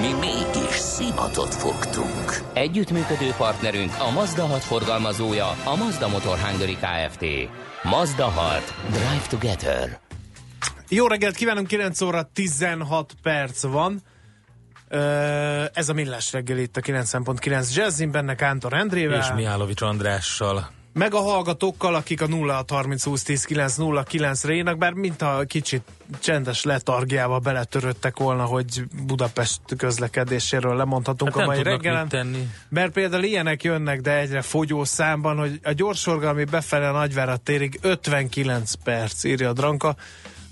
Mi mégis szimatot fogtunk. Együttműködő partnerünk a Mazda 6 forgalmazója, a Mazda Motor Hungary Kft. Mazda 6. Drive Together. Jó reggelt kívánunk, 9 óra 16 perc van. Ez a millás reggel itt a 9.9 Jazzin, benne Kántor Endrével. És Mihálovics Andrással. Meg a hallgatókkal, akik a 0 30 20 10 9 0 9 re bár mint a kicsit csendes letargiába beletöröttek volna, hogy Budapest közlekedéséről lemondhatunk hát a mai reggelen. tenni. Mert például ilyenek jönnek, de egyre fogyó számban, hogy a gyorsorgalmi befele Nagyvárat térig 59 perc, írja a Dranka.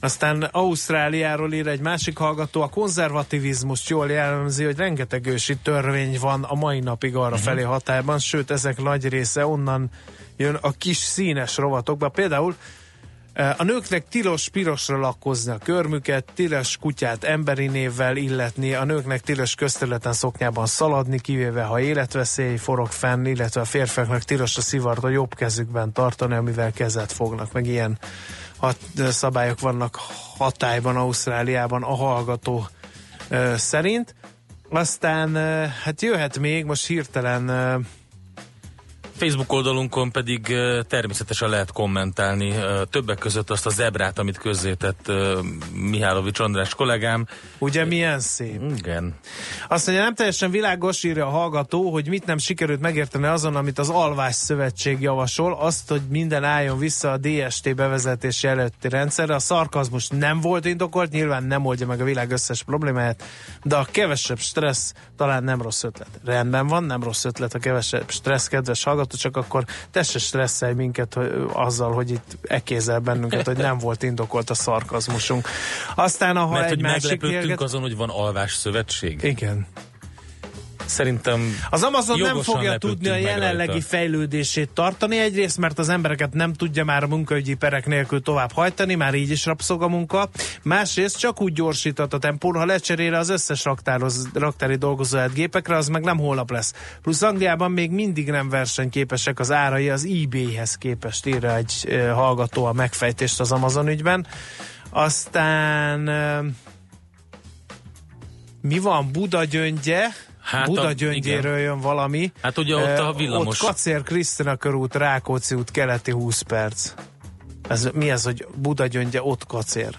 Aztán Ausztráliáról ír egy másik hallgató, a konzervativizmus jól jellemzi, hogy rengeteg ősi törvény van a mai napig arra uh-huh. felé hatályban, sőt ezek nagy része onnan jön a kis színes rovatokba. Például eh, a nőknek tilos pirosra lakozni a körmüket, tilos kutyát emberi névvel illetni, a nőknek tilos közterületen szoknyában szaladni, kivéve ha életveszély forog fenn, illetve a férfiaknak tilos a szivart a jobb kezükben tartani, amivel kezet fognak, meg ilyen hat, szabályok vannak hatályban Ausztráliában a hallgató ö, szerint. Aztán ö, hát jöhet még, most hirtelen Facebook oldalunkon pedig természetesen lehet kommentálni többek között azt a zebrát, amit közzétett Mihálovics András kollégám. Ugye milyen szép. Igen. Azt mondja, nem teljesen világos, írja a hallgató, hogy mit nem sikerült megérteni azon, amit az Alvás Szövetség javasol, azt, hogy minden álljon vissza a DST bevezetési előtti rendszerre. A szarkazmus nem volt indokolt, nyilván nem oldja meg a világ összes problémáját, de a kevesebb stressz talán nem rossz ötlet. Rendben van, nem rossz ötlet a kevesebb stressz, kedves hallgató, csak akkor te se stresszelj minket hogy, azzal, hogy itt ekézel bennünket, hogy nem volt indokolt a szarkazmusunk. Aztán, ha Mert, egy hogy másik meglepődtünk érget... azon, hogy van alvás szövetség. Igen. Szerintem Az Amazon nem fogja tudni a jelenlegi rajta. fejlődését tartani. Egyrészt, mert az embereket nem tudja már a munkaügyi perek nélkül tovább hajtani, már így is rabszog a munka. Másrészt csak úgy gyorsított a tempón, ha lecserél az összes raktároz, raktári dolgozóját gépekre, az meg nem holnap lesz. Plusz Angliában még mindig nem versenyképesek az árai az eBay-hez képest, írja egy hallgató a megfejtést az Amazon ügyben. Aztán mi van? Buda gyöngye? Hát a- Buda gyöngyéről jön valami. Hát ugye ott a Eh, villamos- Ott Kacér Krisztina körút, Rákóczi út, keleti 20 perc. Ez, mi ez, hogy Buda gyöngye, ott Kacér?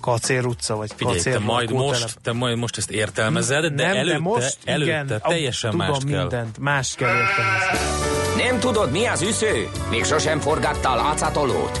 Kacér utca, vagy Figyelj, Kacér te majd, most, te majd most ezt értelmezed, de nem, előtte, de most előtte igen, teljesen tudom más kell. mindent, más kell értelmezni. Nem tudod, mi az üsző? Még sosem forgatta a látszatolót?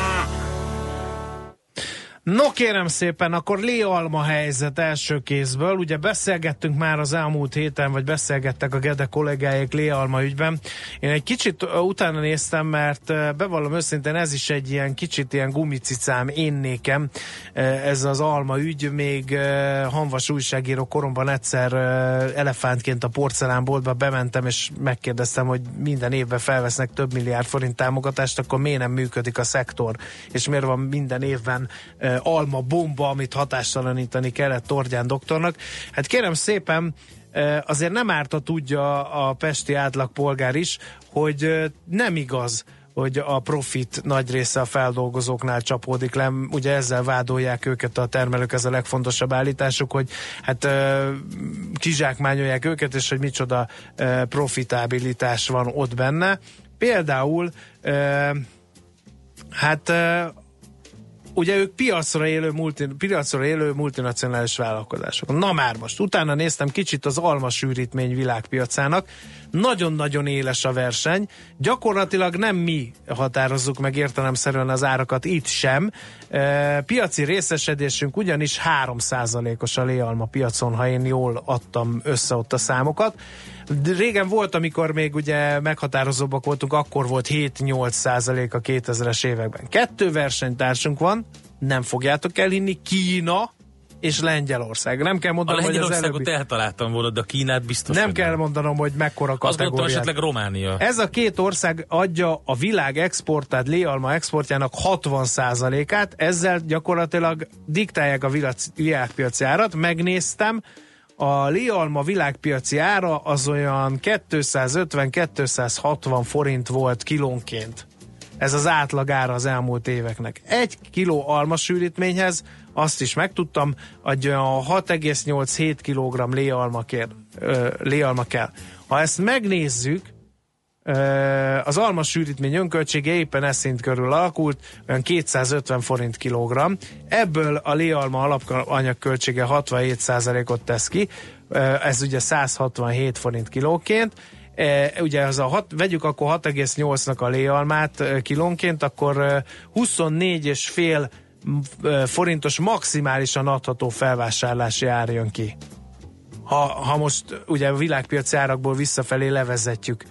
No kérem szépen, akkor Lé Alma helyzet első kézből. Ugye beszélgettünk már az elmúlt héten, vagy beszélgettek a Gede kollégáik Lé Alma ügyben. Én egy kicsit utána néztem, mert bevallom őszintén ez is egy ilyen kicsit ilyen gumicicám én nékem. Ez az Alma ügy, még Hanvas újságíró koromban egyszer elefántként a porcelánboltba bementem, és megkérdeztem, hogy minden évben felvesznek több milliárd forint támogatást, akkor miért nem működik a szektor, és miért van minden évben alma bomba, amit hatástalanítani kellett Tordján doktornak. Hát kérem szépen, uh, azért nem árt, ha tudja a pesti átlagpolgár is, hogy uh, nem igaz, hogy a profit nagy része a feldolgozóknál csapódik le. Ugye ezzel vádolják őket a termelők, ez a legfontosabb állításuk, hogy hát kizsákmányolják őket, és hogy micsoda profitabilitás van ott benne. Például hát ugye ők piacra élő, multi, piacra élő multinacionális vállalkozások. Na már most, utána néztem kicsit az almasűrítmény világpiacának. Nagyon-nagyon éles a verseny. Gyakorlatilag nem mi határozzuk meg értelemszerűen az árakat itt sem. Piaci részesedésünk ugyanis 3%-os a léalma piacon, ha én jól adtam össze ott a számokat. De régen volt, amikor még ugye meghatározóbbak voltunk, akkor volt 7-8 százalék a 2000-es években. Kettő versenytársunk van, nem fogjátok elhinni, Kína és Lengyelország. Nem kell mondanom, a hogy az előbbi... eltaláltam volna, de a Kínát biztos. Nem kell nem. mondanom, hogy mekkora kategória. Azt esetleg Románia. Ez a két ország adja a világ exportát, léalma exportjának 60%-át, ezzel gyakorlatilag diktálják a világpiaci árat. Megnéztem, a léalma világpiaci ára az olyan 250-260 forint volt kilónként. Ez az átlagára az elmúlt éveknek. Egy kiló almasűrítményhez azt is megtudtam, hogy a 6,8-7 kg léalma, kér, ö, léalma kell. Ha ezt megnézzük, az alma sűrítmény önköltsége éppen ez szint körül alakult, olyan 250 forint kilogramm. Ebből a léalma alapanyag költsége 67%-ot tesz ki, ez ugye 167 forint kilóként, E, ugye az a hat, vegyük akkor 6,8-nak a léalmát kilónként, akkor 24,5 forintos maximálisan adható felvásárlási ár jön ki. Ha, ha most ugye a világpiaci árakból visszafelé levezetjük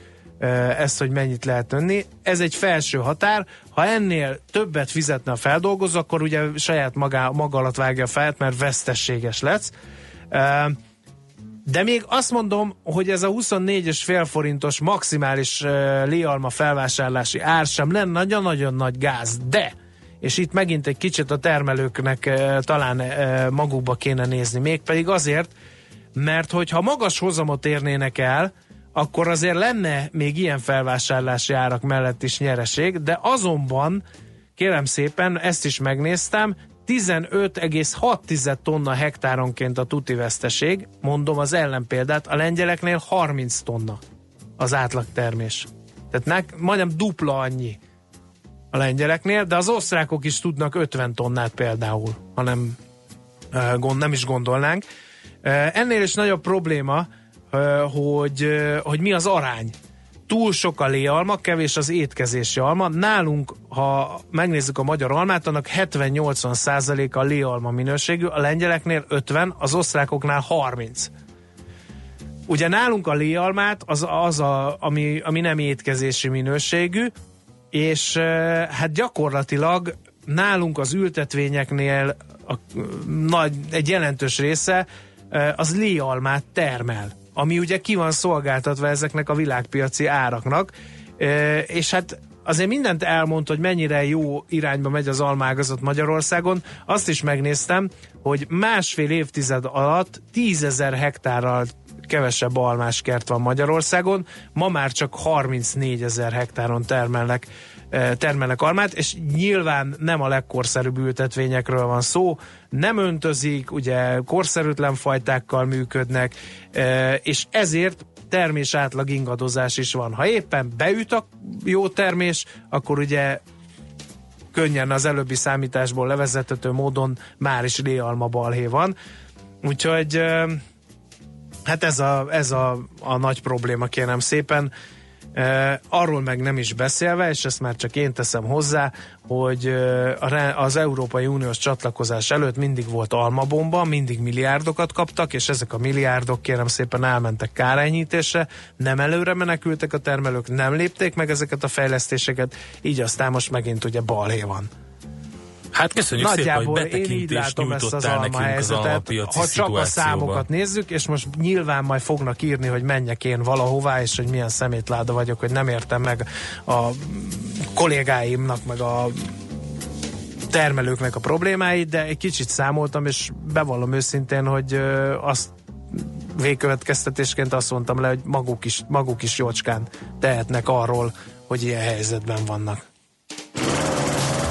ezt, hogy mennyit lehet önni. Ez egy felső határ, ha ennél többet fizetne a feldolgozó, akkor ugye saját maga, maga alatt vágja a fejet, mert vesztességes lesz. De még azt mondom, hogy ez a 24,5 forintos maximális léalma felvásárlási ár sem lenne nagyon-nagyon nagy gáz, de és itt megint egy kicsit a termelőknek e, talán e, magukba kéne nézni, mégpedig azért, mert hogyha magas hozamot érnének el, akkor azért lenne még ilyen felvásárlási árak mellett is nyereség, de azonban, kérem szépen, ezt is megnéztem, 15,6 tonna hektáronként a tuti veszteség, mondom az ellenpéldát, a lengyeleknél 30 tonna az átlagtermés. Tehát nek, majdnem dupla annyi a lengyeleknél, de az osztrákok is tudnak 50 tonnát például, hanem gond, nem is gondolnánk. Ennél is nagyobb probléma, hogy, hogy mi az arány. Túl sok a léalma, kevés az étkezési alma. Nálunk, ha megnézzük a magyar almát, annak 70-80 százaléka a léalma minőségű, a lengyeleknél 50, az osztrákoknál 30. Ugye nálunk a léalmát az, az a, ami, ami nem étkezési minőségű, és hát gyakorlatilag nálunk az ültetvényeknél a, nagy, egy jelentős része az léalmát termel, ami ugye ki van szolgáltatva ezeknek a világpiaci áraknak, és hát azért mindent elmond, hogy mennyire jó irányba megy az almágazat Magyarországon. Azt is megnéztem, hogy másfél évtized alatt tízezer hektárral kevesebb almáskert van Magyarországon, ma már csak 34 ezer hektáron termelnek eh, termelnek almát, és nyilván nem a legkorszerűbb ültetvényekről van szó, nem öntözik, ugye korszerűtlen fajtákkal működnek, eh, és ezért termés átlag ingadozás is van. Ha éppen beüt a jó termés, akkor ugye könnyen az előbbi számításból levezethető módon már is léalma balhé van. Úgyhogy eh, Hát ez a, ez a, a nagy probléma, kérem szépen. E, arról meg nem is beszélve, és ezt már csak én teszem hozzá, hogy az Európai Uniós csatlakozás előtt mindig volt almabomba, mindig milliárdokat kaptak, és ezek a milliárdok kérem szépen elmentek kárenyítésre, nem előre menekültek a termelők, nem lépték meg ezeket a fejlesztéseket, így aztán most megint ugye balhé van. Hát köszönjük Nagyjából szépen, hogy én így látom ezt az alma helyzetet, ha csak a számokat nézzük, és most nyilván majd fognak írni, hogy menjek én valahová, és hogy milyen szemétláda vagyok, hogy nem értem meg a kollégáimnak, meg a termelőknek a problémáit, de egy kicsit számoltam, és bevallom őszintén, hogy azt végkövetkeztetésként azt mondtam le, hogy maguk is, maguk is jócskán tehetnek arról, hogy ilyen helyzetben vannak.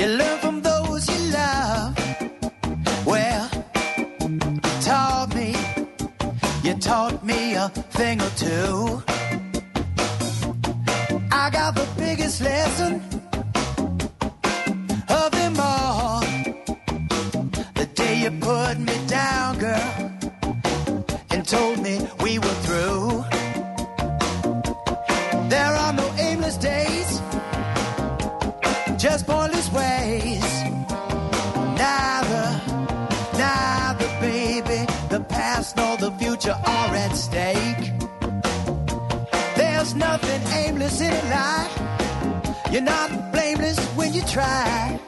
you learn from those you love. Well, you taught me, you taught me a thing or two. I got the biggest lesson of them all. The day you put me down, girl, and told me we were through. There are no aimless days, just pointless nothing aimless in life. You're not blameless when you try,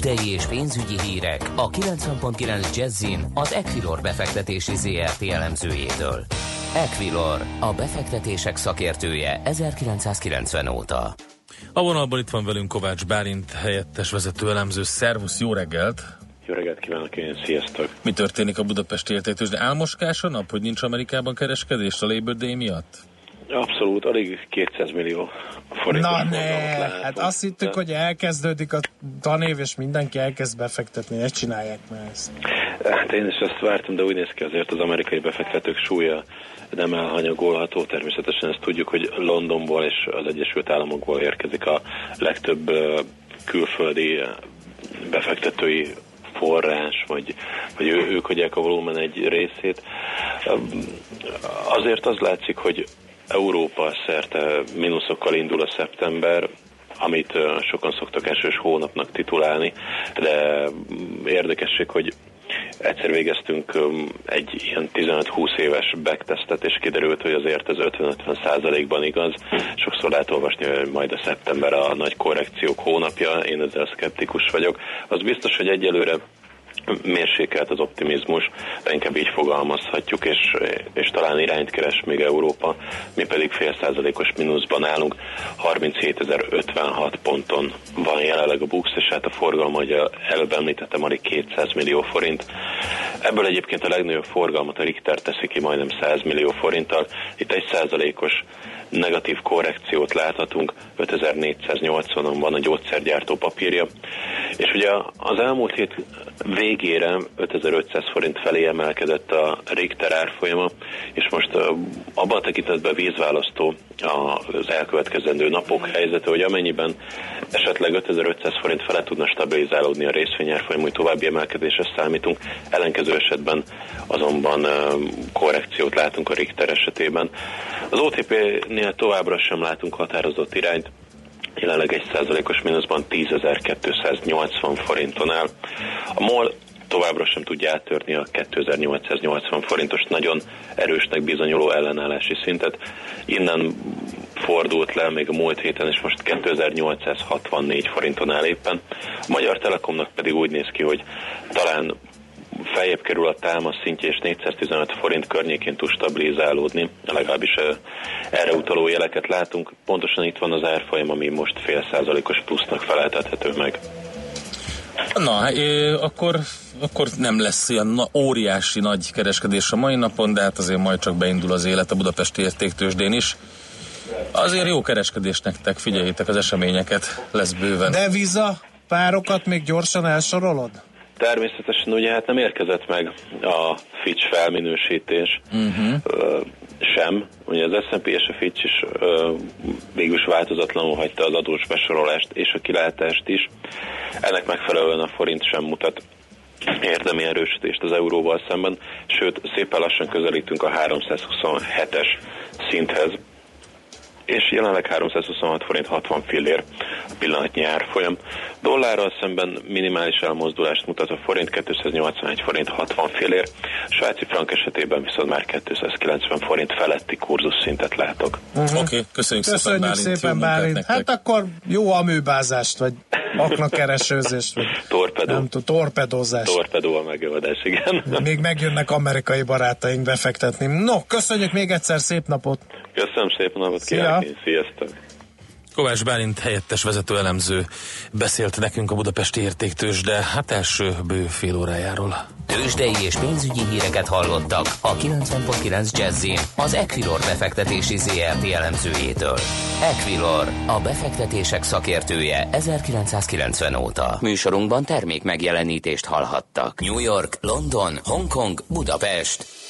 Tőzsdei és pénzügyi hírek a 90.9 Jazzin az Equilor befektetési ZRT elemzőjétől. Equilor, a befektetések szakértője 1990 óta. A vonalban itt van velünk Kovács Bálint, helyettes vezető elemző. Szervusz, jó reggelt! Jó reggelt kívánok én, sziasztok! Mi történik a Budapesti értéktős? De álmoskás a nap, hogy nincs Amerikában kereskedés a Labor Day miatt? Abszolút, alig 200 millió forintos Na ne, hát azt hittük, hogy elkezdődik a tanév, és mindenki elkezd befektetni, ne csinálják már ezt. Hát én is ezt vártam, de úgy néz ki azért az amerikai befektetők súlya nem elhanyagolható. Természetesen ezt tudjuk, hogy Londonból és az Egyesült Államokból érkezik a legtöbb külföldi befektetői forrás, vagy, vagy ő, ők adják a volumen egy részét. Azért az látszik, hogy Európa szerte mínuszokkal indul a szeptember, amit sokan szoktak esős hónapnak titulálni, de mm, érdekesség, hogy egyszer végeztünk egy ilyen 15-20 éves backtestet, és kiderült, hogy azért ez 50-50 százalékban igaz. Sokszor lehet olvasni, hogy majd a szeptember a nagy korrekciók hónapja, én ezzel szkeptikus vagyok. Az biztos, hogy egyelőre mérsékelt az optimizmus, de inkább így fogalmazhatjuk, és, és talán irányt keres még Európa, mi pedig fél százalékos mínuszban állunk, 37.056 ponton van jelenleg a BUX, és hát a forgalma, hogy előbb említettem, alig 200 millió forint. Ebből egyébként a legnagyobb forgalmat a Richter teszi ki majdnem 100 millió forinttal, itt egy százalékos negatív korrekciót láthatunk, 5480-on van a gyógyszergyártó papírja, és ugye az elmúlt hét végére 5500 forint felé emelkedett a Richter árfolyama, és most abban a tekintetben vízválasztó az elkövetkezendő napok helyzete, hogy amennyiben esetleg 5500 forint fele tudna stabilizálódni a részvényárfolyam, hogy további emelkedésre számítunk, ellenkező esetben azonban korrekciót látunk a Richter esetében. Az OTP-nél továbbra sem látunk határozott irányt, jelenleg egy százalékos mínuszban 10.280 forinton áll. A MOL továbbra sem tudja áttörni a 2880 forintos nagyon erősnek bizonyuló ellenállási szintet. Innen fordult le még a múlt héten, és most 2864 forinton áll éppen. A Magyar Telekomnak pedig úgy néz ki, hogy talán feljebb kerül a támasz szintje, és 415 forint környékén tud stabilizálódni, legalábbis erre utaló jeleket látunk. Pontosan itt van az árfolyam, ami most fél százalékos plusznak feleltethető meg. Na, é, akkor, akkor nem lesz ilyen na, óriási nagy kereskedés a mai napon, de hát azért majd csak beindul az élet a budapesti értéktősdén is. Azért jó kereskedés nektek, figyeljétek az eseményeket, lesz bőven. Deviza, párokat még gyorsan elsorolod? Természetesen ugye hát nem érkezett meg a Fitch felminősítés uh-huh. Sem. Ugye az S&P és a Fitch is ö, végülis változatlanul hagyta az adós besorolást és a kilátást is. Ennek megfelelően a forint sem mutat érdemi erősítést az euróval szemben, sőt szépen lassan közelítünk a 327-es szinthez és jelenleg 326 forint 60 fillér a pillanatnyi árfolyam. Dollárral szemben minimális elmozdulást mutat a forint 281 forint 60 fillér, svájci frank esetében viszont már 290 forint feletti kurzus szintet látok. Uh-huh. Oké, okay, köszönjük, köszönjük szépen Bálint. Szépen, Bálint. Hát akkor jó amőbázást, vagy aknakeresőzést, vagy Torpedó. nem tudom, torpedózást. Torpedó a megoldás, igen. Még megjönnek amerikai barátaink befektetni. No, köszönjük még egyszer, szép napot! Köszönöm szép napot kívánok, sziasztok! Kovács Bálint helyettes vezető elemző beszélt nekünk a budapesti értéktős, de hát első bő fél órájáról. Tőzsdei és pénzügyi híreket hallottak a 90.9 jazz az Equilor befektetési ZRT elemzőjétől. Equilor, a befektetések szakértője 1990 óta. Műsorunkban termék megjelenítést hallhattak. New York, London, Hongkong, Budapest.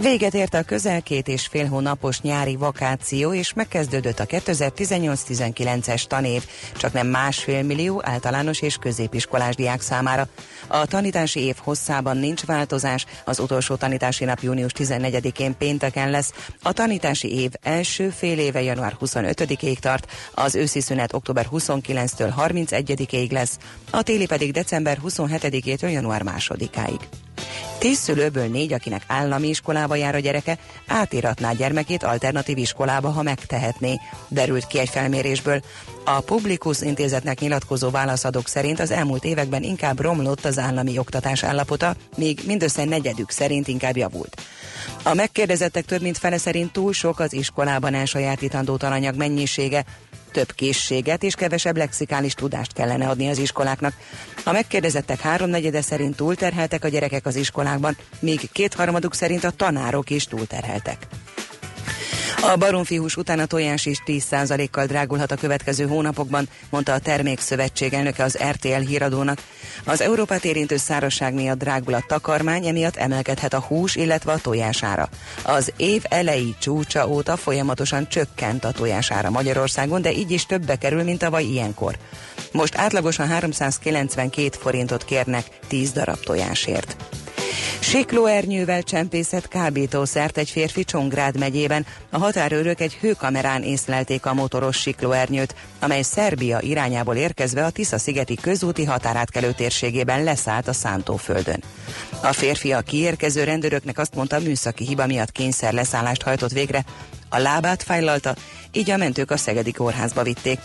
Véget ért a közel két és fél hónapos nyári vakáció, és megkezdődött a 2018-19-es tanév, csak nem másfél millió általános és középiskolás diák számára. A tanítási év hosszában nincs változás, az utolsó tanítási nap június 14-én pénteken lesz, a tanítási év első fél éve január 25-ig tart, az őszi szünet október 29-től 31-ig lesz, a téli pedig december 27-től január 2-áig. Tíz szülőből négy, akinek állami iskolába jár a gyereke, átíratná gyermekét alternatív iskolába, ha megtehetné, derült ki egy felmérésből. A Publikus intézetnek nyilatkozó válaszadók szerint az elmúlt években inkább romlott az állami oktatás állapota, míg mindössze negyedük szerint inkább javult. A megkérdezettek több mint fele szerint túl sok az iskolában elsajátítandó tananyag mennyisége, több készséget és kevesebb lexikális tudást kellene adni az iskoláknak. A megkérdezettek háromnegyede szerint túlterheltek a gyerekek az iskolákban, míg kétharmaduk szerint a tanárok is túlterheltek. A baromfihús után a tojás is 10%-kal drágulhat a következő hónapokban, mondta a Termékszövetség elnöke az RTL híradónak. Az Európát érintő szárazság miatt drágul a takarmány, emiatt emelkedhet a hús, illetve a tojására. Az év elejé csúcsa óta folyamatosan csökkent a tojására Magyarországon, de így is többe kerül, mint tavaly ilyenkor. Most átlagosan 392 forintot kérnek 10 darab tojásért. Siklóernyővel csempészett kábítószert egy férfi Csongrád megyében. A határőrök egy hőkamerán észlelték a motoros siklóernyőt, amely Szerbia irányából érkezve a Tisza-szigeti közúti határátkelő térségében leszállt a szántóföldön. A férfi a kiérkező rendőröknek azt mondta, műszaki hiba miatt kényszer leszállást hajtott végre. A lábát fájlalta, így a mentők a Szegedi kórházba vitték.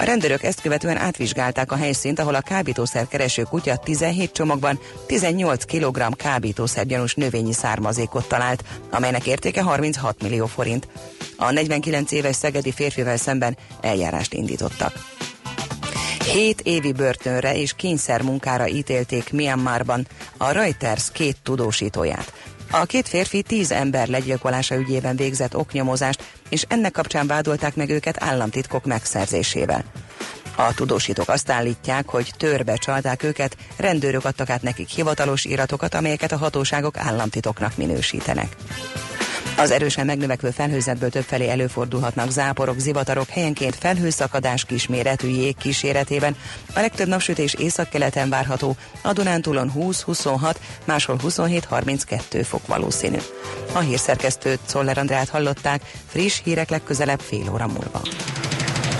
A rendőrök ezt követően átvizsgálták a helyszínt, ahol a kábítószer kereső kutya 17 csomagban 18 kg kábítószer gyanús növényi származékot talált, amelynek értéke 36 millió forint. A 49 éves szegedi férfivel szemben eljárást indítottak. Hét évi börtönre és kényszermunkára ítélték Myanmarban a Reuters két tudósítóját. A két férfi tíz ember legyilkolása ügyében végzett oknyomozást, és ennek kapcsán vádolták meg őket államtitkok megszerzésével. A tudósítók azt állítják, hogy törbe csalták őket, rendőrök adtak át nekik hivatalos iratokat, amelyeket a hatóságok államtitoknak minősítenek. Az erősen megnövekvő felhőzetből többfelé előfordulhatnak záporok, zivatarok, helyenként felhőszakadás kisméretű jég kíséretében. A legtöbb napsütés északkeleten várható, a Dunántúlon 20-26, máshol 27-32 fok valószínű. A hírszerkesztőt Szoller Andrát hallották, friss hírek legközelebb fél óra múlva.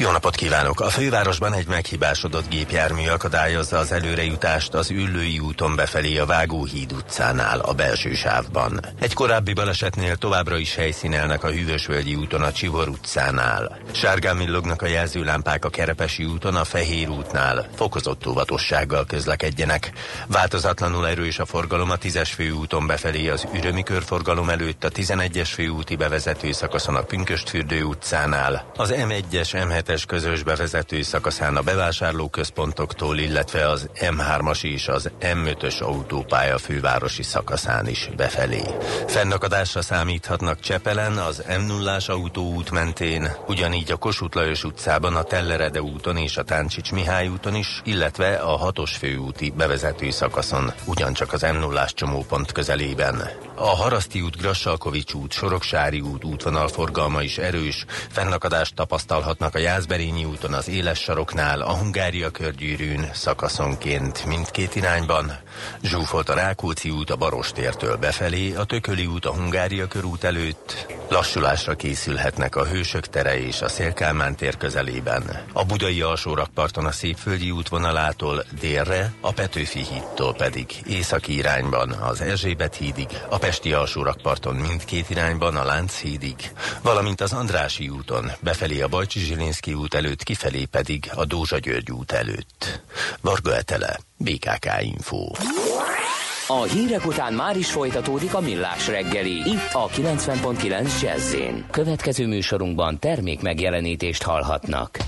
jó napot kívánok! A fővárosban egy meghibásodott gépjármű akadályozza az előrejutást az Üllői úton befelé a Vágóhíd utcánál, a belső sávban. Egy korábbi balesetnél továbbra is helyszínelnek a Hűvösvölgyi úton a Csivor utcánál. Sárgán villognak a jelzőlámpák a Kerepesi úton a Fehér útnál. Fokozott óvatossággal közlekedjenek. Változatlanul erős a forgalom a 10-es főúton befelé az Ürömi körforgalom előtt a 11-es főúti bevezető szakaszon a Pünköstfürdő utcánál, az M1-es m M7-es közös bevezető szakaszán a bevásárlóközpontoktól, illetve az M3-as és az M5-ös autópálya fővárosi szakaszán is befelé. Fennakadásra számíthatnak Csepelen, az m 0 autóút mentén, ugyanígy a Kossuth-Lajos utcában, a Tellerede úton és a Táncsics Mihály úton is, illetve a 6-os főúti bevezető szakaszon, ugyancsak az m 0 csomópont közelében. A Haraszti út, Grassalkovics út, Soroksári út útvonal forgalma is erős, fennakadást tapasztalhatnak a jár Jászberényi úton az Éles saroknál, a Hungária körgyűrűn szakaszonként mindkét irányban. Zsúfolt a Rákóczi út a Barostértől befelé, a Tököli út a Hungária körút előtt. Lassulásra készülhetnek a Hősök tere és a Szélkálmán tér közelében. A Budai alsórakparton a Szépföldi útvonalától délre, a Petőfi hídtól pedig északi irányban az Erzsébet hídig, a Pesti alsórakparton mindkét irányban a Lánchídig, valamint az Andrási úton befelé a Bajcsi út előtt, kifelé pedig a Dózsa György út előtt. Varga Etele, BKK Info. A hírek után már is folytatódik a millás reggeli. Itt a 90.9 jazz Következő műsorunkban termék megjelenítést hallhatnak.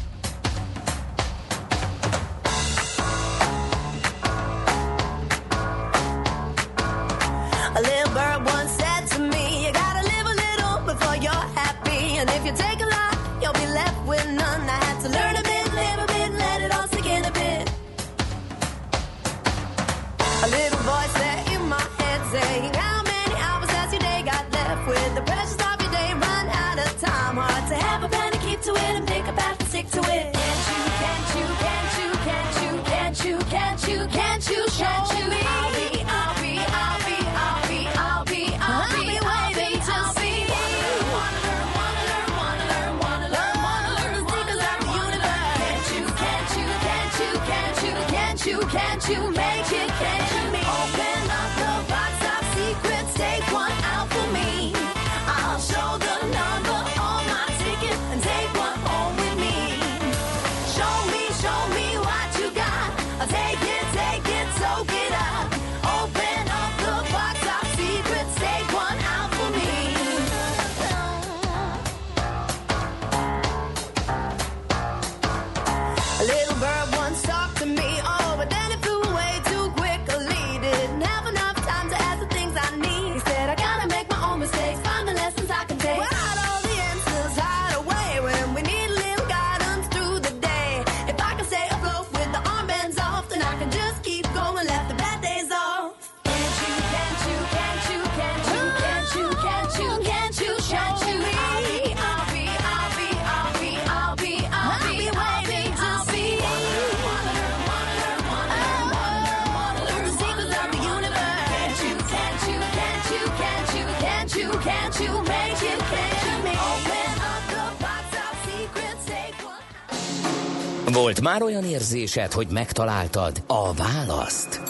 Volt már olyan érzésed, hogy megtaláltad a választ?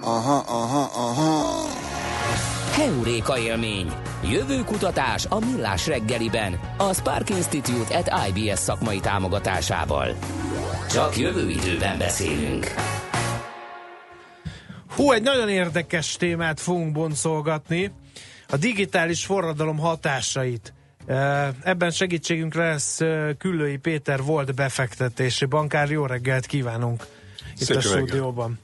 Aha, aha, aha. Heuréka élmény. Jövő kutatás a Millás reggeliben. A Spark Institute at IBS szakmai támogatásával. Csak jövő időben beszélünk. Hú, egy nagyon érdekes témát fogunk boncolgatni. A digitális forradalom hatásait. Ebben segítségünkre lesz Küllői Péter volt befektetési bankár. Jó reggelt kívánunk itt Szép a stúdióban.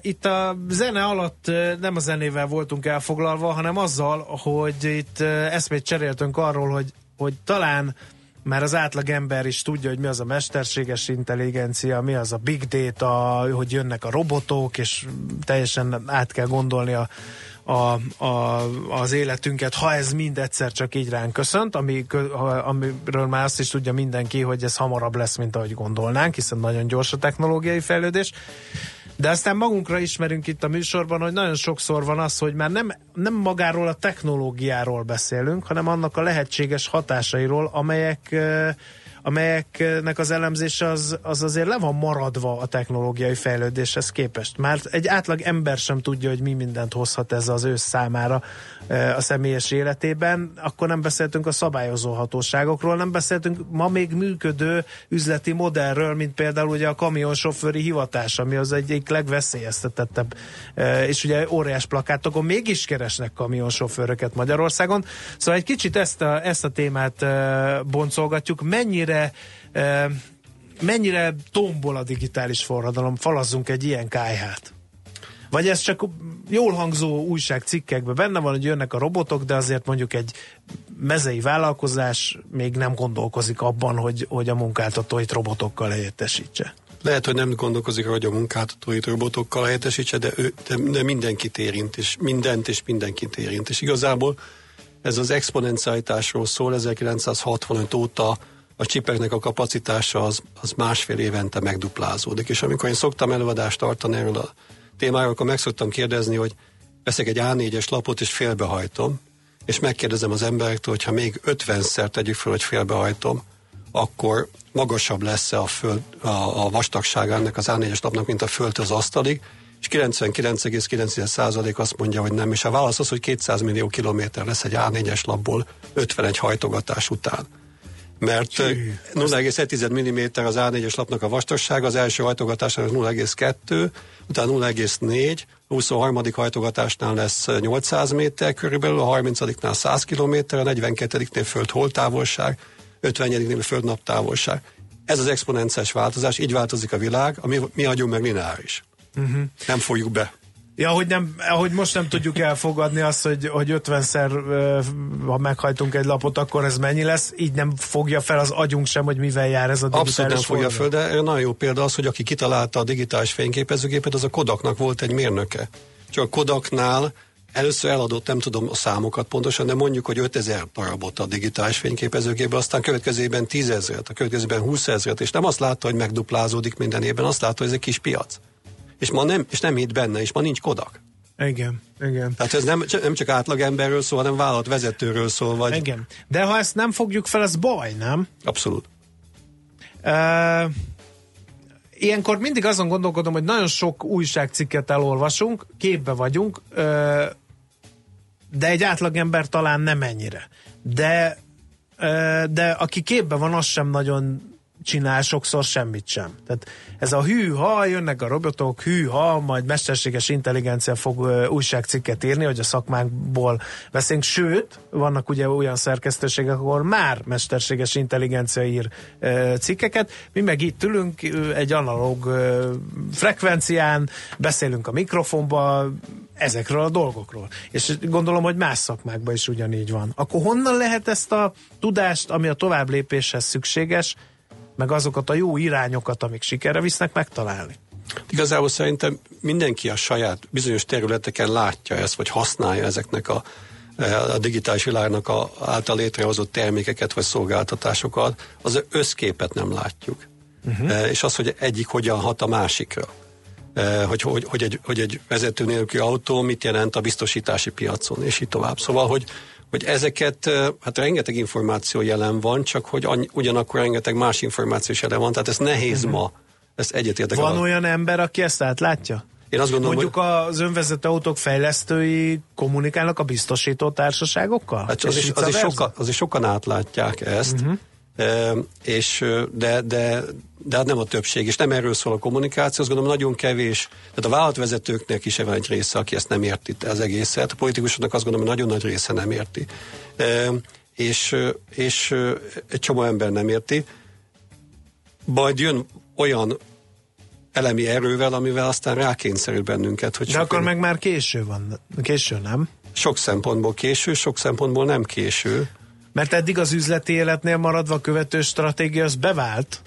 Itt a zene alatt nem a zenével voltunk elfoglalva, hanem azzal, hogy itt eszmét cseréltünk arról, hogy, hogy talán már az átlag ember is tudja, hogy mi az a mesterséges intelligencia, mi az a big data, hogy jönnek a robotok, és teljesen át kell gondolni a, a, a, az életünket, ha ez mind egyszer csak így ránk köszönt, ami, amiről már azt is tudja mindenki, hogy ez hamarabb lesz, mint ahogy gondolnánk, hiszen nagyon gyors a technológiai fejlődés. De aztán magunkra ismerünk itt a műsorban, hogy nagyon sokszor van az, hogy már nem, nem magáról a technológiáról beszélünk, hanem annak a lehetséges hatásairól, amelyek, eh, amelyeknek az elemzése az, az azért le van maradva a technológiai fejlődéshez képest. Már egy átlag ember sem tudja, hogy mi mindent hozhat ez az ő számára e, a személyes életében, akkor nem beszéltünk a szabályozó hatóságokról, nem beszéltünk ma még működő üzleti modellről, mint például ugye a kamionsofőri hivatás, ami az egyik legveszélyeztetettebb, e, és ugye óriás plakátokon mégis keresnek kamionsofőröket Magyarországon. Szóval egy kicsit ezt a, ezt a témát e, boncolgatjuk. Mennyire e, mennyire tombol a digitális forradalom, falazzunk egy ilyen kájhát. Vagy ez csak jól hangzó újságcikkekben benne van, hogy jönnek a robotok, de azért mondjuk egy mezei vállalkozás még nem gondolkozik abban, hogy, hogy a munkáltatóit robotokkal helyettesítse. Lehet, hogy nem gondolkozik, hogy a munkáltatóit robotokkal helyettesítse, de, ő, de, de mindenkit érint, és mindent és mindenkit érint. És igazából ez az exponencialitásról szól, 1965 óta a csipeknek a kapacitása az, az másfél évente megduplázódik. És amikor én szoktam előadást tartani erről a témáról, akkor meg szoktam kérdezni, hogy veszek egy A4-es lapot és félbehajtom, és megkérdezem az emberektől, hogy ha még 50-szer tegyük fel, hogy félbehajtom, akkor magasabb lesz a, föld, a, a vastagsága ennek az A4-es lapnak, mint a föld az asztalig, és 99,9% azt mondja, hogy nem, és a válasz az, hogy 200 millió kilométer lesz egy A4-es lapból 51 hajtogatás után mert 0,1 mm az A4-es lapnak a vastagsága, az első hajtogatásnál 0,2, utána 0,4, a 23. hajtogatásnál lesz 800 méter körülbelül, a 30 nál 100 km, a 42-nél föld holtávolság, 50-nél föld naptávolság. Ez az exponenciális változás, így változik a világ, ami mi hagyunk meg lineáris. Uh-huh. Nem fogjuk be. Ja, hogy, nem, hogy most nem tudjuk elfogadni azt, hogy, hogy 50-szer, ha meghajtunk egy lapot, akkor ez mennyi lesz, így nem fogja fel az agyunk sem, hogy mivel jár ez a digitális Abszolút nem fogja fel, de nagyon jó példa az, hogy aki kitalálta a digitális fényképezőgépet, az a Kodaknak volt egy mérnöke. Csak a Kodaknál először eladott, nem tudom a számokat pontosan, de mondjuk, hogy 5000 darabot a digitális fényképezőgépbe, aztán következőben 10 ezeret, a következőben 20 ezeret, és nem azt látta, hogy megduplázódik minden évben, azt látta, hogy ez egy kis piac és ma nem, és nem hitt benne, és ma nincs Kodak. Igen, igen. Tehát ez nem, nem csak átlagemberről szól, hanem vállalat vezetőről szól. Vagy... Igen. De ha ezt nem fogjuk fel, az baj, nem? Abszolút. Uh, ilyenkor mindig azon gondolkodom, hogy nagyon sok újságcikket elolvasunk, képbe vagyunk, uh, de egy átlagember talán nem ennyire. De, uh, de aki képbe van, az sem nagyon csinál sokszor semmit sem. Tehát ez a hű-ha, jönnek a robotok, hű-ha, majd mesterséges intelligencia fog újságcikket írni, hogy a szakmákból beszélünk, sőt, vannak ugye olyan szerkesztőségek, ahol már mesterséges intelligencia ír uh, cikkeket, mi meg itt ülünk egy analóg uh, frekvencián, beszélünk a mikrofonba, ezekről a dolgokról. És gondolom, hogy más szakmákban is ugyanígy van. Akkor honnan lehet ezt a tudást, ami a tovább lépéshez szükséges, meg azokat a jó irányokat, amik sikerre visznek, megtalálni. Igazából szerintem mindenki a saját bizonyos területeken látja ezt, vagy használja ezeknek a, a digitális világnak a, által létrehozott termékeket vagy szolgáltatásokat, az összképet nem látjuk. Uh-huh. És az, hogy egyik hogyan hat a másikra. Hogy, hogy, hogy, egy, hogy egy vezető nélküli autó mit jelent a biztosítási piacon, és így tovább. Szóval, hogy, hogy ezeket, hát rengeteg információ jelen van, csak hogy annyi, ugyanakkor rengeteg más információ is jelen van, tehát ez nehéz uh-huh. ma, ezt egyetértek. Van a... olyan ember, aki ezt átlátja? Én azt gondolom, Mondjuk hogy... az önvezető autók fejlesztői kommunikálnak a biztosító társaságokkal? Hát az, is, az, is sokan, az is sokan átlátják ezt, uh-huh. És, de, de, de hát nem a többség, és nem erről szól a kommunikáció, azt gondolom nagyon kevés, tehát a vállalatvezetőknek is van egy része, aki ezt nem érti az egészet, a politikusoknak azt gondolom, hogy nagyon nagy része nem érti. És, és egy csomó ember nem érti. Majd jön olyan elemi erővel, amivel aztán rákényszerül bennünket. Hogy De akkor meg már késő van. Késő, nem? Sok szempontból késő, sok szempontból nem késő. Mert eddig az üzleti életnél maradva követő stratégia az bevált,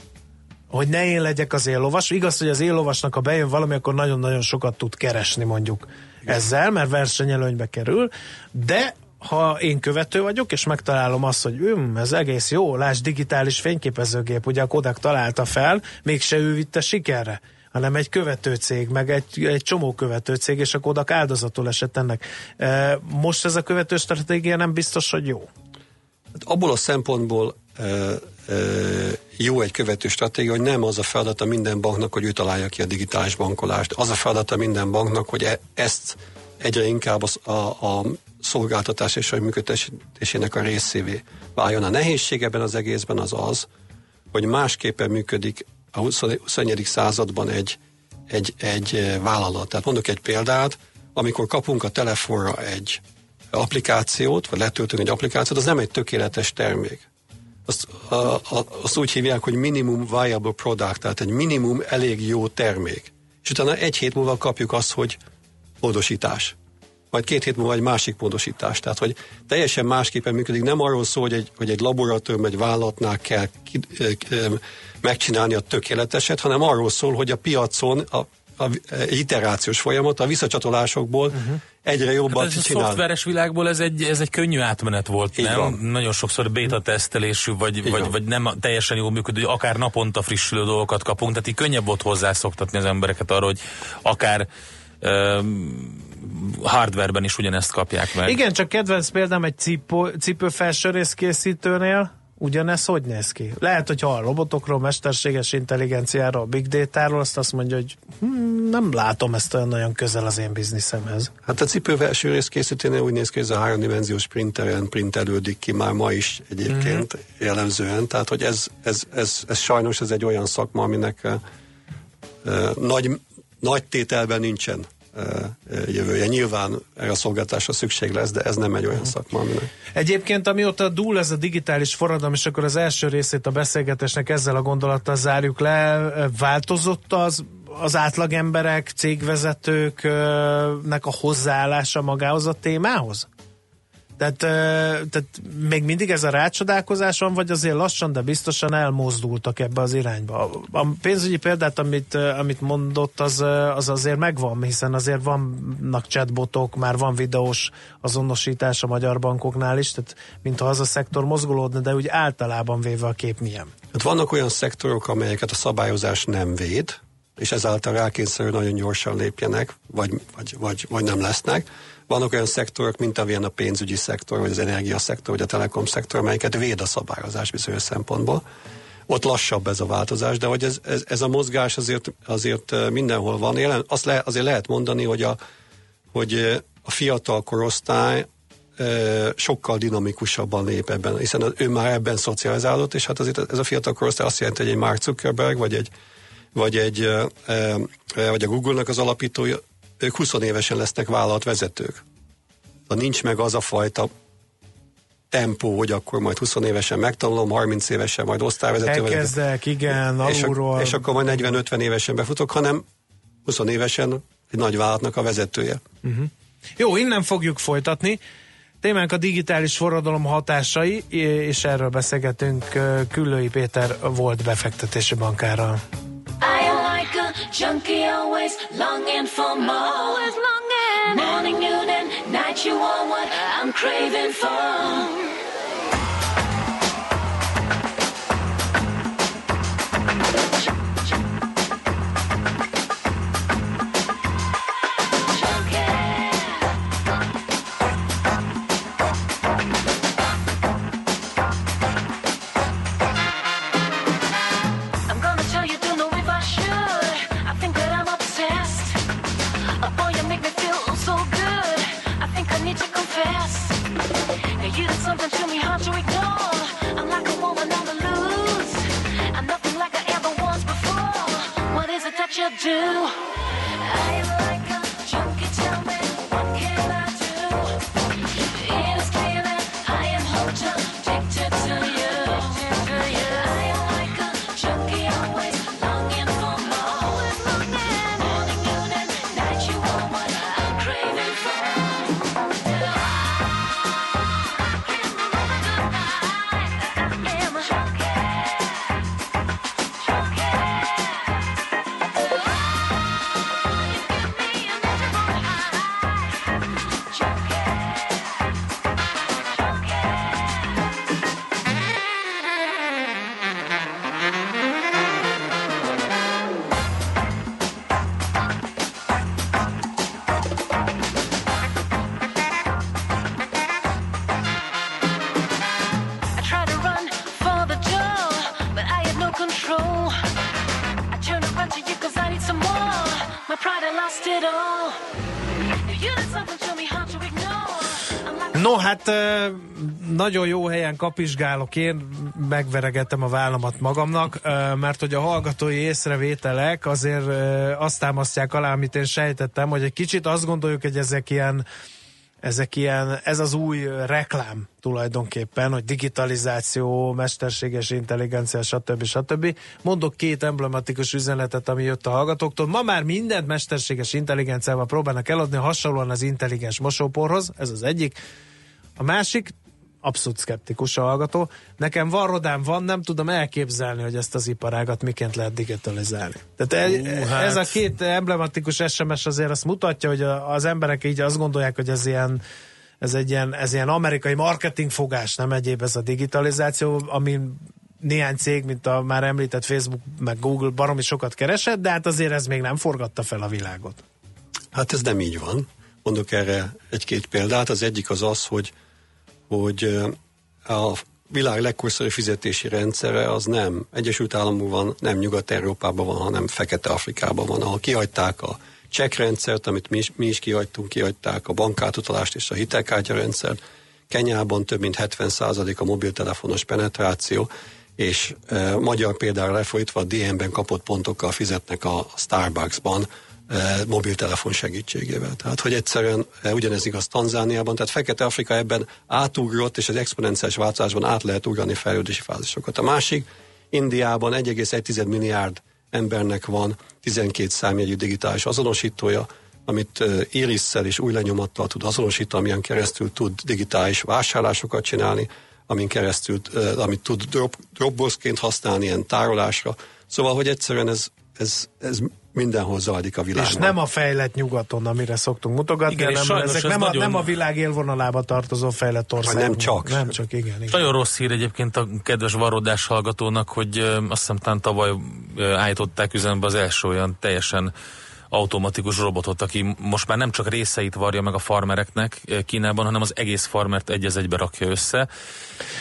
hogy ne én legyek az éllovas. Igaz, hogy az éllovasnak, ha bejön valami, akkor nagyon-nagyon sokat tud keresni mondjuk Igen. ezzel, mert versenyelőnybe kerül, de ha én követő vagyok, és megtalálom azt, hogy üm, ez egész jó, láss digitális fényképezőgép, ugye a Kodak találta fel, mégse ő vitte sikerre hanem egy követő cég, meg egy, egy csomó követő cég, és a Kodak áldozatul esett ennek. E, most ez a követő stratégia nem biztos, hogy jó. Hát abból a szempontból e, ö, jó egy követő stratégia, hogy nem az a feladata minden banknak, hogy ő találja ki a digitális bankolást. Az a feladata minden banknak, hogy e, ezt egyre inkább az, a, a szolgáltatás és a működtetésének a részévé váljon. A nehézség ebben az egészben az az, hogy másképpen működik a 20. 21. században egy, egy, egy vállalat. Tehát mondok egy példát, amikor kapunk a telefonra egy applikációt, vagy letöltünk egy applikációt, az nem egy tökéletes termék. Azt, a, a, azt úgy hívják, hogy minimum viable product, tehát egy minimum elég jó termék. És utána egy hét múlva kapjuk azt, hogy módosítás. Majd két hét múlva egy másik módosítás. Tehát, hogy teljesen másképpen működik. Nem arról szól, hogy egy, hogy egy laboratórium, egy vállalatnál kell ki, ö, ö, megcsinálni a tökéleteset, hanem arról szól, hogy a piacon a, egy iterációs folyamat a visszacsatolásokból uh-huh. egyre jobban Hát ez a csinál. szoftveres világból ez egy, ez egy könnyű átmenet volt, Így nem? van. Nagyon sokszor beta tesztelésű, vagy, vagy, van. vagy nem teljesen jól működő, hogy akár naponta frissülő dolgokat kapunk, tehát így könnyebb volt hozzászoktatni az embereket arra, hogy akár um, hardwareben is ugyanezt kapják meg. Igen, csak kedvenc példám egy cipő, cipőfelsőrész készítőnél, ugyanez hogy néz ki? Lehet, hogy ha a robotokról, mesterséges intelligenciáról, big data-ról, azt azt mondja, hogy hm, nem látom ezt olyan nagyon közel az én bizniszemhez. Hát a cipő első rész készítőnél úgy néz ki, hogy ez a háromdimenziós printeren printelődik ki már ma is egyébként Mhm. mm-hmm. jellemzően. Tehát, hogy ez, ez, ez, ez sajnos ez egy olyan szakma, aminek uh, nagy, nagy tételben nincsen jövője. Nyilván erre a szolgáltásra szükség lesz, de ez nem egy Mhm. olyan szakma, aminek. Egyébként, amióta dúl ez a digitális forradalom, és akkor az első részét a beszélgetésnek ezzel a gondolattal zárjuk le, változott az az átlagemberek, cégvezetőknek a hozzáállása magához a témához? Tehát, tehát még mindig ez a rácsodálkozás van, vagy azért lassan, de biztosan elmozdultak ebbe az irányba. A pénzügyi példát, amit, amit mondott, az, az azért megvan, hiszen azért vannak chatbotok, már van videós azonosítás a magyar bankoknál is, tehát mintha az a szektor mozgolódna, de úgy általában véve a kép milyen. Hát vannak olyan szektorok, amelyeket a szabályozás nem véd, és ezáltal rákényszerül nagyon gyorsan lépjenek, vagy, vagy, vagy, vagy nem lesznek. Vannak olyan szektorok, mint amilyen a pénzügyi szektor, vagy az energiaszektor, vagy a telekom szektor, amelyeket véd a szabályozás bizonyos szempontból. Ott lassabb ez a változás, de hogy ez, ez, ez a mozgás azért, azért eh, mindenhol van. Jelen, azt le, azért lehet mondani, hogy a, hogy eh, a fiatal korosztály eh, sokkal dinamikusabban lép ebben, hiszen ő már ebben szocializálódott, és hát azért ez a fiatal korosztály azt jelenti, hogy egy Mark Zuckerberg, vagy egy, vagy egy vagy a Google-nak az alapítója, ők 20 évesen lesznek vállalatvezetők. Tehát nincs meg az a fajta tempó, hogy akkor majd 20 évesen megtanulom, 30 évesen majd osztályvezető vagyok. Elkezdek, igen, és, alulról. és akkor majd 40-50 évesen befutok, hanem 20 évesen egy nagy vállalatnak a vezetője. Jó, innen fogjuk folytatni. Témánk a digitális forradalom hatásai, és erről beszélgetünk Küllői Péter volt befektetési bankárral. A junkie always longing for more. Always longing. Morning, noon, and night you are what I'm craving for. Hát nagyon jó helyen kapizsgálok én, megveregettem a vállamat magamnak, mert hogy a hallgatói észrevételek azért azt támasztják alá, amit én sejtettem, hogy egy kicsit azt gondoljuk, hogy ezek ilyen ezek ilyen, ez az új reklám tulajdonképpen, hogy digitalizáció, mesterséges intelligencia, stb. stb. Mondok két emblematikus üzenetet, ami jött a hallgatóktól. Ma már mindent mesterséges intelligenciával próbálnak eladni, hasonlóan az intelligens mosóporhoz, ez az egyik. A másik, abszolút szkeptikus a hallgató. Nekem van rodám van, nem tudom elképzelni, hogy ezt az iparágat miként lehet digitalizálni. Tehát Ú, e, hát. ez a két emblematikus SMS azért azt mutatja, hogy az emberek így azt gondolják, hogy ez ilyen ez egy ilyen, ez ilyen amerikai marketingfogás, nem egyéb ez a digitalizáció, amin néhány cég, mint a már említett Facebook, meg Google baromi sokat keresett, de hát azért ez még nem forgatta fel a világot. Hát ez nem így van. Mondok erre egy-két példát. Az egyik az az, hogy, hogy a világ legkorszerűbb fizetési rendszere az nem Egyesült Államokban, nem Nyugat-Európában van, hanem Fekete-Afrikában van, ahol kihagyták a csekkrendszert, amit mi is, mi is kihagytunk, kihagyták a bankátutalást és a hitelkártya rendszert. Kenyában több mint 70% a mobiltelefonos penetráció, és e, magyar például lefolytva a DM-ben kapott pontokkal fizetnek a Starbucksban mobiltelefon segítségével. Tehát, hogy egyszerűen e, ugyanez igaz Tanzániában, tehát Fekete-Afrika ebben átugrott, és az exponenciális változásban át lehet ugrani fejlődési fázisokat. A másik, Indiában 1,1 milliárd embernek van 12 számjegyű digitális azonosítója, amit uh, irisszel és új lenyomattal tud azonosítani, amilyen keresztül tud digitális vásárlásokat csinálni, amin keresztül, amit tud drop, dropboxként használni ilyen tárolásra. Szóval, hogy egyszerűen ez, ez, ez mindenhol zajlik a világban. És nem a fejlett nyugaton, amire szoktunk mutogatni, Igen, hanem sajnos ezek ez nem, a, nagyon- nem a világ élvonalába tartozó fejlett országok. nem csak. Nem csak, igen. igen. Nagyon rossz hír egyébként a kedves varrodás hallgatónak, hogy ö, azt hiszem talán tavaly ö, állították üzembe az első olyan teljesen automatikus robotot, aki most már nem csak részeit varja meg a farmereknek ö, Kínában, hanem az egész farmert egy az egybe rakja össze.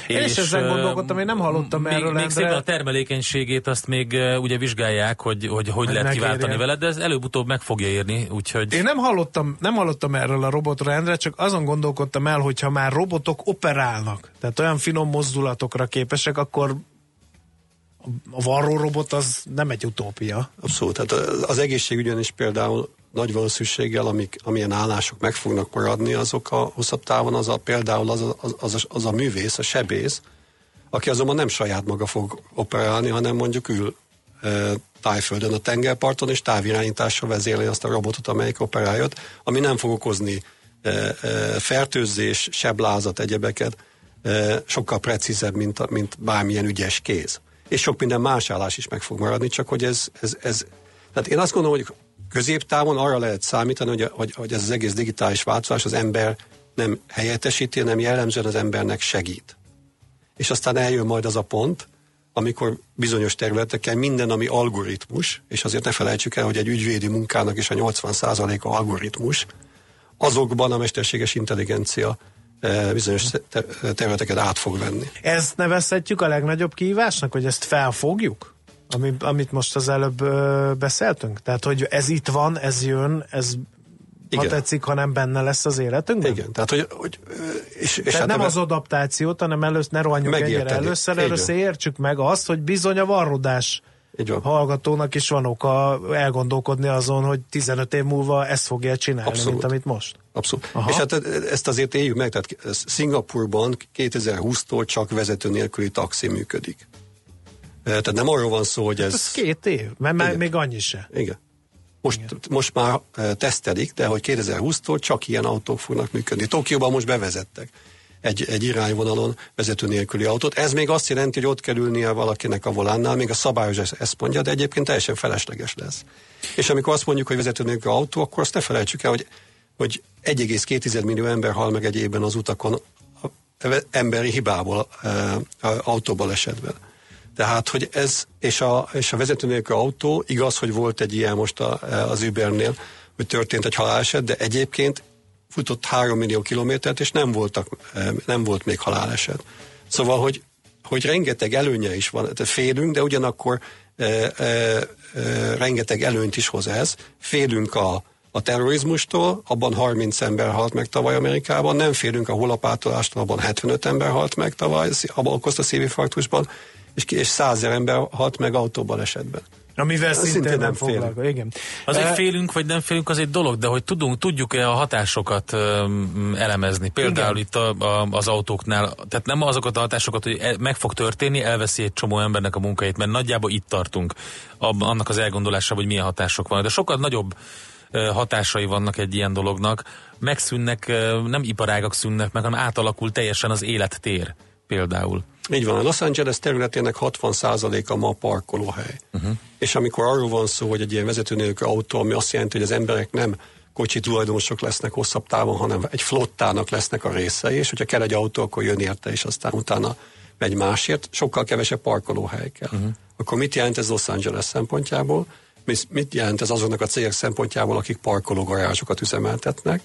Én is ezen ö, gondolkodtam, én nem hallottam még, erről, Még Endre. szépen a termelékenységét azt még ö, ugye vizsgálják, hogy hogy, hogy lehet megérje. kiváltani vele, de ez előbb-utóbb meg fogja érni, úgyhogy... Én nem hallottam, nem hallottam erről a robotra, Endre, csak azon gondolkodtam el, hogyha már robotok operálnak, tehát olyan finom mozdulatokra képesek, akkor a varró robot az nem egy utópia. Abszolút. Tehát az egészségügyen is például nagy valószínűséggel, amik, amilyen állások meg fognak maradni, azok a hosszabb távon az a, például az a, az, a, az a művész, a sebész, aki azonban nem saját maga fog operálni, hanem mondjuk ül e, tájföldön a tengerparton, és távirányítással vezérli azt a robotot, amelyik operálja, ami nem fog okozni e, e, fertőzés, seblázat, egyebeket, e, sokkal precízebb, mint, mint bármilyen ügyes kéz. És sok minden más állás is meg fog maradni, csak hogy ez, ez, ez tehát én azt gondolom, hogy középtávon arra lehet számítani, hogy, hogy, hogy ez az egész digitális változás az ember nem helyettesíti, hanem jellemzően az embernek segít. És aztán eljön majd az a pont, amikor bizonyos területeken minden, ami algoritmus, és azért ne felejtsük el, hogy egy ügyvédi munkának is a 80%-a algoritmus, azokban a mesterséges intelligencia bizonyos te- területeket át fog venni. Ezt nevezhetjük a legnagyobb kihívásnak, hogy ezt felfogjuk? Ami, amit most az előbb ö, beszéltünk? Tehát, hogy ez itt van, ez jön, ez ha Igen. tetszik, ha nem benne lesz az életünkben? Igen, tehát hogy, hogy és, és Tehát hát nem az adaptációt, hanem először ne rohanjunk ennyire először, először értsük meg azt, hogy bizony a varrodás Így van. hallgatónak is van oka elgondolkodni azon, hogy 15 év múlva ezt fogja csinálni, Abszolút. mint amit most. Abszolút. Aha. És hát ezt azért éljük meg, tehát Szingapurban 2020-tól csak vezető nélküli taxi működik. Eh, Tehát nem arról van szó, hogy ez... Ez két év, mert már Igen. még annyi se. Igen. Most, most már tesztelik, de hogy 2020-tól csak ilyen autók fognak működni. Tokióban most bevezettek egy, egy irányvonalon vezető nélküli autót. Ez még azt jelenti, hogy ott kell ülnie valakinek a volánnál, még a szabályozás ezt mondja, de egyébként teljesen felesleges lesz. És amikor azt mondjuk, hogy vezető nélküli autó, akkor azt ne felejtsük el, hogy, hogy 1,2 millió ember hal meg egy évben az utakon emberi hibából, e, autóbalesetben. Tehát, hogy ez, és a, és a vezető nélkül autó, igaz, hogy volt egy ilyen most a, az Ubernél, hogy történt egy haláleset, de egyébként futott 3 millió kilométert, és nem, voltak, eh, nem volt még haláleset. Szóval, hogy, hogy rengeteg előnye is van, tehát félünk, de ugyanakkor e, e, e, rengeteg előnyt is hoz ez. Félünk a, a terrorizmustól, abban 30 ember halt meg tavaly Amerikában, nem félünk a holapátolástól, abban 75 ember halt meg tavaly, abban okozta szívinfarktusban, és, és 100 ember halt meg autóbalesetben. Amivel Szintén szintén, nem nem félünk. foglalkozik. Igen. Azért Eh, félünk, vagy nem félünk, az egy dolog, de hogy tudunk, tudjuk-e a hatásokat öm, elemezni? Például Igen. itt a, a, az autóknál, tehát nem azokat a hatásokat, hogy el, meg fog történni, elveszi egy csomó embernek a munkahelyét, mert nagyjából itt tartunk ab, annak az elgondolásában, hogy milyen hatások vannak. De sokkal nagyobb hatásai vannak egy ilyen dolognak. Megszűnnek, nem iparágak szűnnek meg, hanem átalakul teljesen az élettér például. Így van, a Los Angeles területének 60%-a ma parkolóhely. Uh-huh. És amikor arról van szó, hogy egy ilyen vezető nélkül autó, ami azt jelenti, hogy az emberek nem kocsi tulajdonosok lesznek hosszabb távon, hanem egy flottának lesznek a részei, és hogyha kell egy autó, akkor jön érte, és aztán utána megy másért, sokkal kevesebb parkolóhely kell. Uh-huh. Akkor mit jelent ez Los Angeles szempontjából? Mit- jelent ez azoknak a cégek szempontjából, akik parkológarázsokat üzemeltetnek?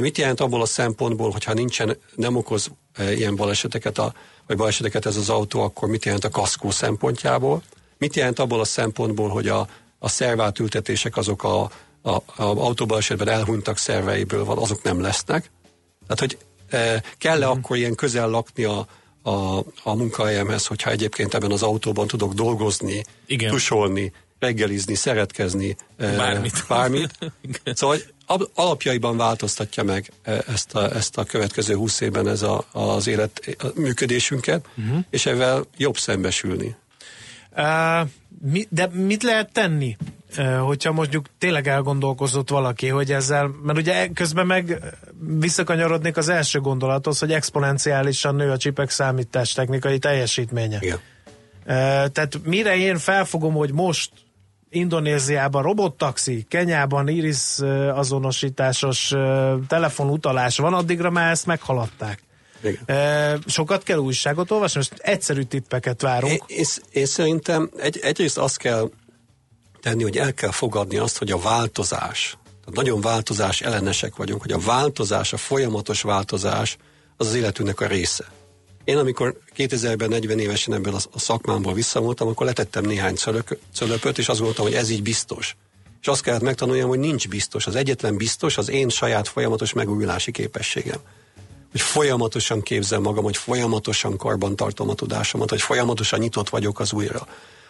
Mit jelent abból a szempontból, hogyha nincsen, nem okoz ilyen baleseteket, a, vagy baleseteket ez az autó, akkor mit jelent a kaszkó szempontjából? Mit jelent abból a szempontból, hogy a, a szervátültetések azok a, a, a autóbalesetben elhunytak szerveiből van, azok nem lesznek? Tehát, hogy e, kell-e akkor ilyen közel lakni a, a, a munkahelyemhez, hogyha egyébként ebben az autóban tudok dolgozni, Igen. tusolni, reggelizni, szeretkezni, e, Bármit. bármit. Szóval alapjaiban változtatja meg e, ezt a, ezt a következő húsz évben ez a, az élet a működésünket, uh-huh. és ezzel jobb szembesülni. Uh, mi, de mit lehet tenni, uh, hogyha mondjuk tényleg elgondolkozott valaki, hogy ezzel, mert ugye közben meg visszakanyarodnék az első gondolathoz, hogy exponenciálisan nő a csipek számítástechnikai teljesítménye. Igen. Tehát mire én felfogom, hogy most Indonéziában robottaxi, Kenyában iris azonosításos telefonutalás van, addigra már ezt meghaladták. Igen. Sokat kell újságot olvasni, most egyszerű tippeket várunk. Én, én, én szerintem egy, egyrészt azt kell tenni, hogy el kell fogadni azt, hogy a változás, tehát nagyon változás ellenesek vagyunk, hogy a változás, a folyamatos változás az az életünknek a része. Én amikor 2000-ben 40 évesen ebből a szakmámból visszavonultam, akkor letettem néhány cölök, cölöpöt, és azt gondoltam, hogy ez így biztos. És azt kellett megtanuljam, hogy nincs biztos. Az egyetlen biztos az én saját folyamatos megújulási képességem. Hogy folyamatosan képzem magam, hogy folyamatosan karban tartom a tudásomat, hogy folyamatosan nyitott vagyok az újra.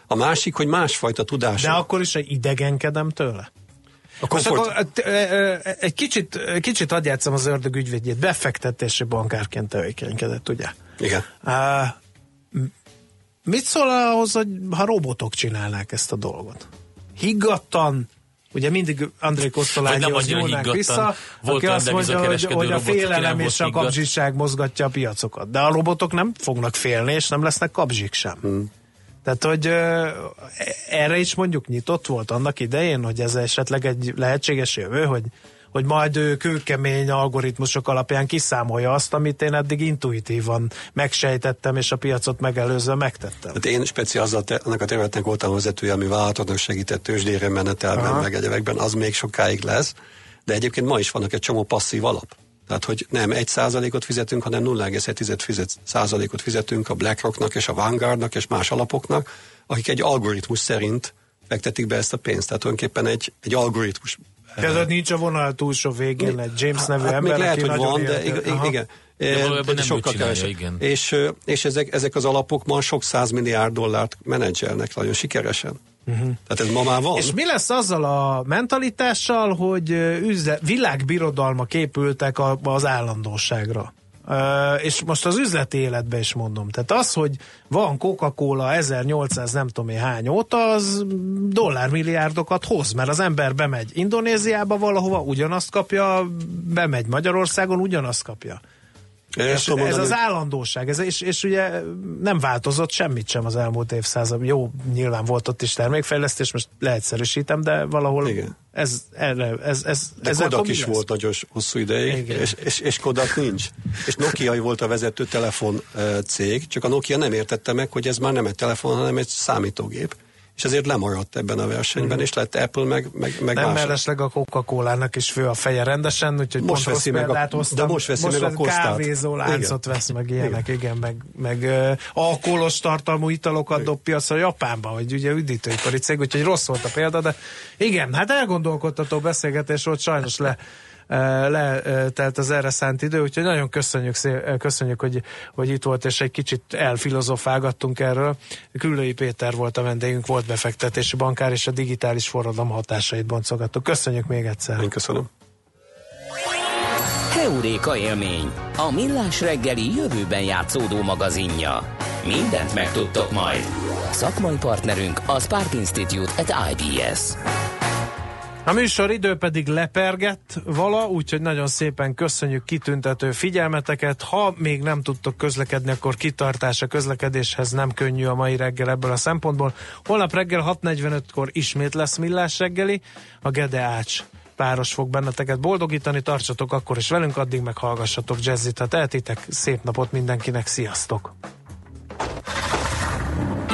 A másik, hogy másfajta tudás. De akkor is egy idegenkedem tőle? a Most komfort, akkor ö, ö, egy kicsit, kicsit adjátszom az ördög ügyvédjét. Befektetési bankárként tevékenykedett, ugye? Igen. Uh, mit szól ahhoz, hogy ha robotok csinálnák ezt a dolgot? Higgadtan, ugye mindig André annyira nyúlnák vissza, Volt aki azt mondja, hogy, hogy a félelem és a kapzsiság mozgatja a piacokat. De a robotok nem fognak félni, és nem lesznek kapzsik sem. Hmm. Tehát, hogy erre is mondjuk nyitott volt annak idején, hogy ez esetleg egy lehetséges jövő, hogy, hogy majd ő kőkemény algoritmusok alapján kiszámolja azt, amit én eddig intuitívan megsejtettem, és a piacot megelőzve megtettem. Tehát én speciál azzal te, annak a területnek voltam vezetője, ami vállalatoknak segített tőzsdére menetelben, Aha. meg egyebekben, az még sokáig lesz. De egyébként ma is vannak egy csomó passzív alap. Tehát, hogy nem egy százalékot fizetünk, hanem 0,1 fizet, százalékot fizetünk a BlackRocknak és a Vanguardnak és más alapoknak, akik egy algoritmus szerint fektetik be ezt a pénzt. Tehát tulajdonképpen egy, egy algoritmus. Tehát ott nincs a vonal túlsó végén egy James nevű hát ember, még lehet, hogy van, de ig- igen. De valójában nem sokkal csinálja, kevesebb. igen. És, és ezek, ezek az alapok ma sok százmilliárd dollárt menedzselnek nagyon sikeresen. Uh-huh. Tehát ez ma már van. És mi lesz azzal a mentalitással, hogy üzle, világbirodalmak épültek a, az állandóságra? És most az üzleti életben is mondom. Tehát az, hogy van Coca-Cola 1800 nem tudom én hány óta, az dollármilliárdokat hoz, mert az ember bemegy Indonéziába valahova, ugyanazt kapja, bemegy Magyarországon, ugyanazt kapja. És ez mondani, az állandóság, ez, és, és ugye nem változott semmit sem az elmúlt évszázad. Jó, nyilván volt ott is termékfejlesztés, most leegyszerűsítem, de valahol Igen. ez, erre, ez, ez, De ezzel Kodak is lesz? volt nagyon hosszú ideig, Igen. és, és, és Kodak nincs. És Nokia volt a vezető telefon cég, csak a Nokia nem értette meg, hogy ez már nem egy telefon, hanem egy számítógép. És ezért lemaradt ebben a versenyben, és lett Apple meg, meg, meg Nem más. mellesleg a Coca-Cola-nak is fő a feje rendesen, úgyhogy Most pont veszi meg a- hoztam. de most veszi meg a vesz Costát. kávézó láncot Igen. vesz meg ilyenek, igen, igen meg, meg uh, alkoholos tartalmú italokat dob piacra Japánba, hogy ugye üdítőipari cég, úgyhogy rossz volt a példa, de igen, hát elgondolkodtató beszélgetés volt, sajnos le letelt az erre szánt idő, úgyhogy nagyon köszönjük, szé- köszönjük hogy, hogy itt volt, és egy kicsit elfilozofálgattunk erről. Küllői Péter volt a vendégünk, volt befektetési bankár, és a digitális forradalom hatásait boncogattuk. Köszönjük még egyszer. Én köszönöm. Heuréka élmény, a millás reggeli jövőben játszódó magazinja. Mindent megtudtok majd. Szakmai partnerünk a Spark Institute at IBS. A műsor idő pedig lepergett vala, úgyhogy nagyon szépen köszönjük kitüntető figyelmeteket. Ha még nem tudtok közlekedni, akkor kitartás a közlekedéshez nem könnyű a mai reggel ebből a szempontból. Holnap reggel 6.45-kor ismét lesz millás reggeli, a Gede Ács páros fog benneteket boldogítani, tartsatok akkor is velünk, addig meg hallgassatok jazzit, ha tehetitek. Szép napot mindenkinek, sziasztok!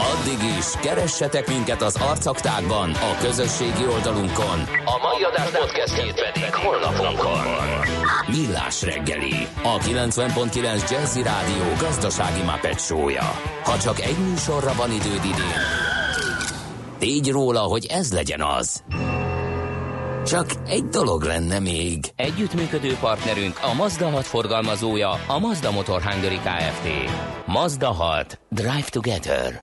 Addig is, keressetek minket az arcaktákban, a közösségi oldalunkon. A mai adás podcastjét pedig holnapunkon. Millás reggeli, a 90.9 Jazzy Rádió gazdasági Muppet show-ja. Ha csak egy műsorra van időd idén, tégy róla, hogy ez legyen az. Csak egy dolog lenne még. Együttműködő partnerünk a Mazda 6 forgalmazója, a Mazda Motor Hungary Kft. Mazda 6. Drive Together.